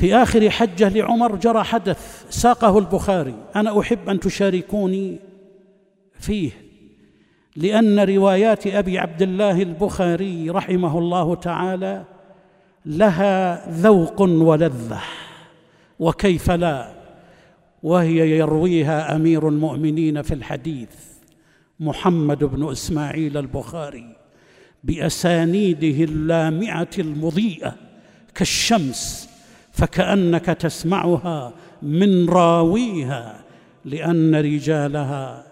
في آخر حجة لعمر جرى حدث ساقه البخاري أنا أحب أن تشاركوني فيه لأن روايات أبي عبد الله البخاري رحمه الله تعالى لها ذوق ولذة وكيف لا؟ وهي يرويها أمير المؤمنين في الحديث محمد بن إسماعيل البخاري بأسانيده اللامعة المضيئة كالشمس فكأنك تسمعها من راويها لأن رجالها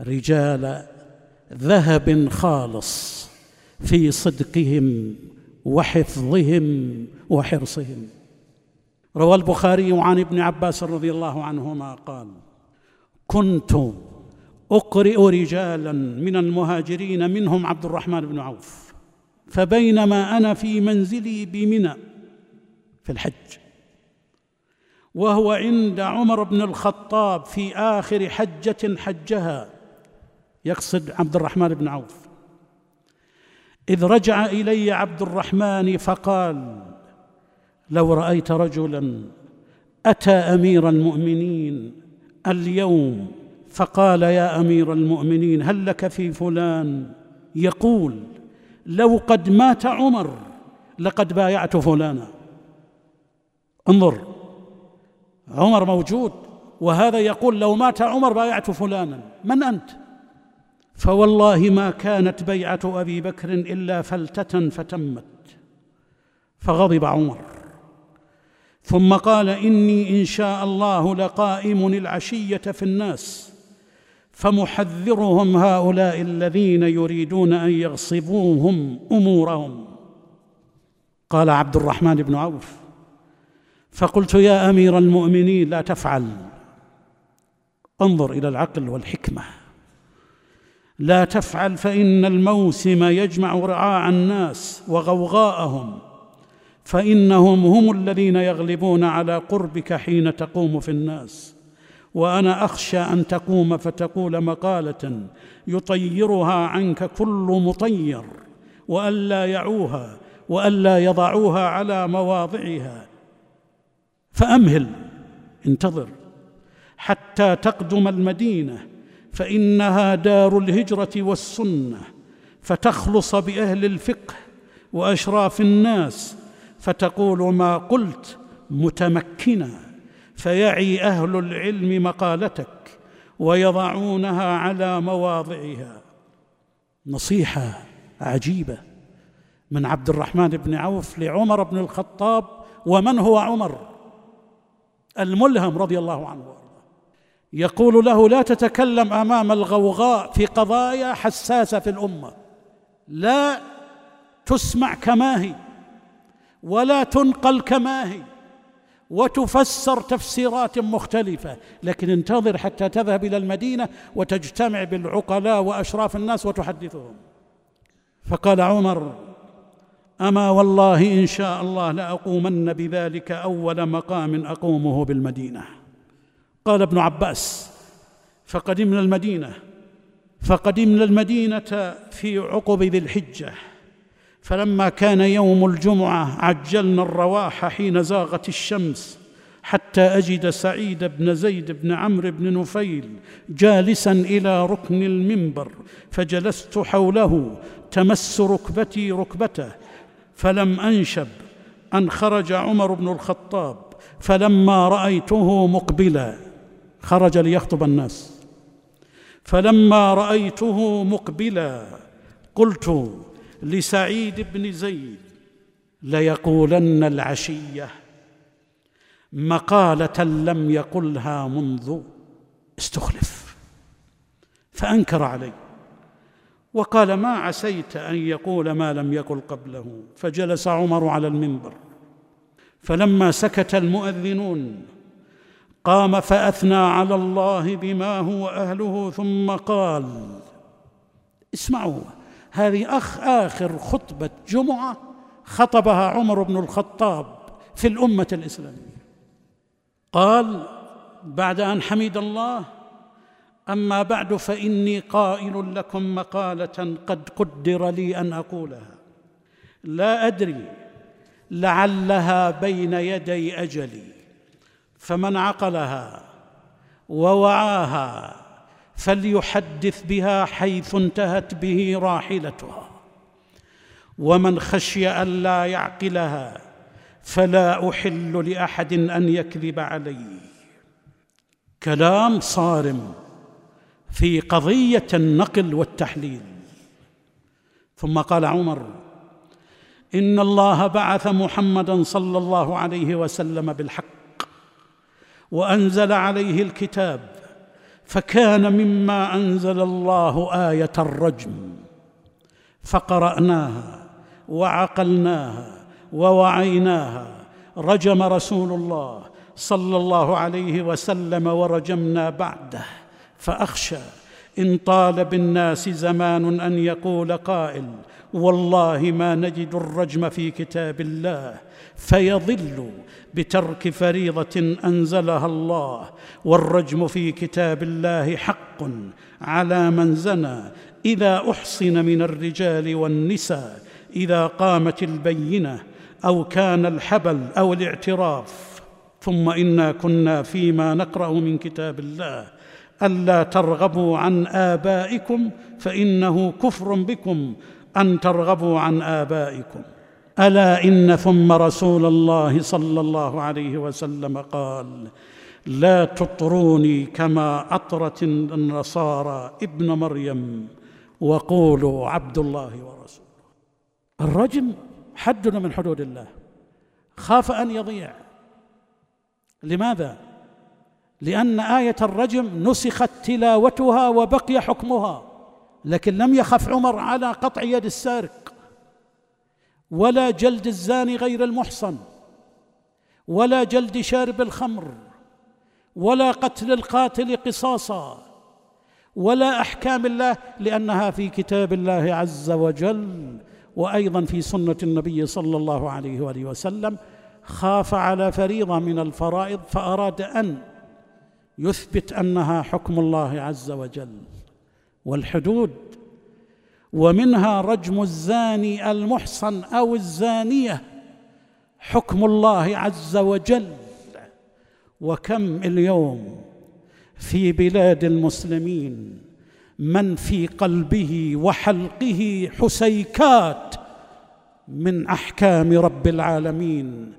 رجال ذهب خالص في صدقهم وحفظهم وحرصهم. روى البخاري عن ابن عباس رضي الله عنهما قال كنت أقرئ رجالا من المهاجرين منهم عبد الرحمن بن عوف فبينما أنا في منزلي بمنى في الحج. وهو عند عمر بن الخطاب في آخر حجة حجها يقصد عبد الرحمن بن عوف. إذ رجع إلي عبد الرحمن فقال لو رأيت رجلا أتى أمير المؤمنين اليوم فقال يا أمير المؤمنين هل لك في فلان؟ يقول لو قد مات عمر لقد بايعت فلانا. انظر عمر موجود وهذا يقول لو مات عمر بايعت فلانا من أنت؟ فوالله ما كانت بيعة أبي بكر إلا فلتة فتمت فغضب عمر. ثم قال إني إن شاء الله لقائم العشية في الناس فمحذرهم هؤلاء الذين يريدون أن يغصبوهم أمورهم. قال عبد الرحمن بن عوف فقلت يا أمير المؤمنين لا تفعل. انظر إلى العقل والحكمة. لا تفعل فإن الموسم يجمع رعاع الناس وغوغاءهم. فإنهم هم الذين يغلبون على قربك حين تقوم في الناس. وأنا أخشى أن تقوم فتقول مقالة يطيرها عنك كل مطير وألا يعوها وألا يضعوها على مواضعها. فأمهل انتظر. حتى تقدم المدينة فإنها دار الهجرة والسنة. فتخلص بأهل الفقه وأشراف الناس فتقول ما قلت متمكنا فيعي أهل العلم مقالتك ويضعونها على مواضعها. نصيحة عجيبة. من عبد الرحمن بن عوف لعمر بن الخطاب ومن هو عمر؟ الملهم رضي الله عنه يقول له لا تتكلم أمام الغوغاء في قضايا حساسة في الأمة. لا تسمع كما هي ولا تنقل كما هي وتفسر تفسيرات مختلفة لكن انتظر حتى تذهب إلى المدينة وتجتمع بالعقلاء وأشراف الناس وتحدثهم. فقال عمر أما والله إن شاء الله لأقومن بذلك أول مقام أقومه بالمدينة. قال ابن عباس فقدمنا المدينة فقدمنا المدينة في عقب ذي الحجة. فلما كان يوم الجمعة عجلنا الرواح حين زاغت الشمس حتى أجد سعيد بن زيد بن عمرو بن نفيل جالسا إلى ركن المنبر فجلست حوله تمس ركبتي ركبته فلم أنشب أن خرج عمر بن الخطاب فلما رأيته مقبلا خرج ليخطب الناس. فلما رأيته مقبلا قلت لسعيد بن زيد ليقولن العشية مقالة لم يقلها منذ استخلف فأنكر عليه. وقال ما عسيت أن يقول ما لم يقل قبله. فجلس عمر على المنبر. فلما سكت المؤذنون قام فأثنى على الله بما هو أهله ثم قال اسمعوا هذه أخ آخر خطبة جمعة خطبها عمر بن الخطاب في الأمة الإسلامية. قال بعد أن حمد الله أما بعد فإني قائل لكم مقالة قد قدر لي أن أقولها. لا أدري لعلها بين يدي أجلي. فمن عقلها ووعاها فليحدث بها حيث انتهت به راحلتها. ومن خشي أن لا يعقلها فلا أحل لأحد أن يكذب علي. كلام صارم. في قضية النقل والتحليل. ثم قال عمر إن الله بعث محمدا صلى الله عليه وسلم بالحق وأنزل عليه الكتاب فكان مما أنزل الله آية الرجم فقرأناها وعقلناها ووعيناها رجم رسول الله صلى الله عليه وسلم ورجمنا بعده. فأخشى إن طال بالناس زمان أن يقول قائل والله ما نجد الرجم في كتاب الله فيضل بترك فريضة أنزلها الله والرجم في كتاب الله حق على من زنى إذا أحصن من الرجال والنساء إذا قامت البينة أو كان الحبل أو الاعتراف ثم إنا كنا فيما نقرأ من كتاب الله ألا ترغبوا عن آبائكم فإنه كفر بكم أن ترغبوا عن آبائكم. ألا إن ثم رسول الله صلى الله عليه وسلم قال لا تطروني كما أطرت النصارى ابن مريم وقولوا عبد الله ورسوله. الرجم حد من حدود الله. خاف أن يضيع. لماذا؟ لأن آية الرجم نسخت تلاوتها وبقي حكمها لكن لم يخف عمر على قطع يد السارق ولا جلد الزاني غير المحصن ولا جلد شارب الخمر ولا قتل القاتل قصاصا ولا أحكام الله لأنها في كتاب الله عز وجل وأيضا في سنة النبي صلى الله عليه وآله وسلم خاف على فريضة من الفرائض فأراد أن يثبت أنها حكم الله عز وجل. والحدود ومنها رجم الزاني المحصن أو الزانية حكم الله عز وجل. وكم اليوم في بلاد المسلمين من في قلبه وحلقه حسيكات من أحكام رب العالمين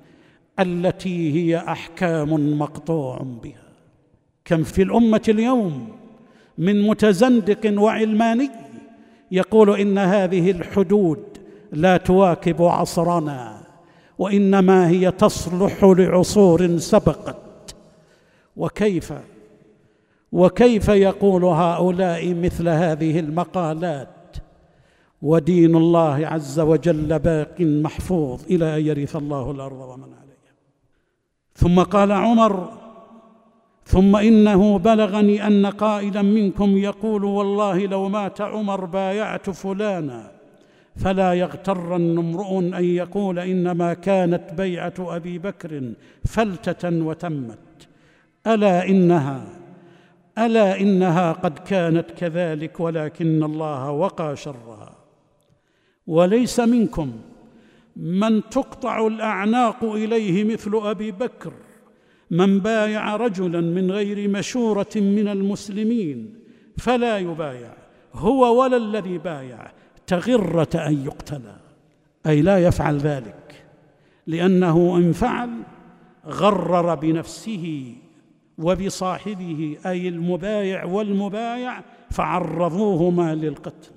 التي هي أحكام مقطوع بها. كم في الأمة اليوم من متزندق وعلماني يقول إن هذه الحدود لا تواكب عصرنا وإنما هي تصلح لعصور سبقت. وكيف؟ وكيف يقول هؤلاء مثل هذه المقالات؟ ودين الله عز وجل باق محفوظ إلى ان يرث الله الأرض ومن عليها. ثم قال عمر ثم إنه بلغني أن قائلا منكم يقول والله لو مات عمر بايعت فلانا فلا يغترن امرؤ أن يقول إنما كانت بيعة أبي بكر فلتة وتمت. ألا إنها ألا إنها قد كانت كذلك ولكن الله وقى شرها. وليس منكم من تقطع الأعناق إليه مثل أبي بكر من بايع رجلا من غير مشورة من المسلمين فلا يبايع هو ولا الذي بايع تغرة أن يقتل. أي لا يفعل ذلك لأنه إن فعل غرر بنفسه وبصاحبه أي المبايع والمبايع فعرضوهما للقتل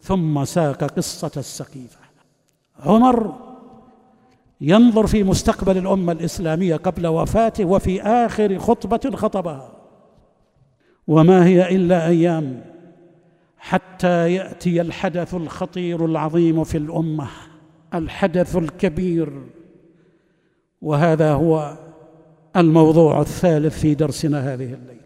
ثم ساق قصة السقيفة. عمر ينظر في مستقبل الأمة الإسلامية قبل وفاته وفي آخر خطبة خطبها. وما هي إلا أيام حتى يأتي الحدث الخطير العظيم في الأمة الحدث الكبير. وهذا هو الموضوع الثالث في درسنا هذه الليلة.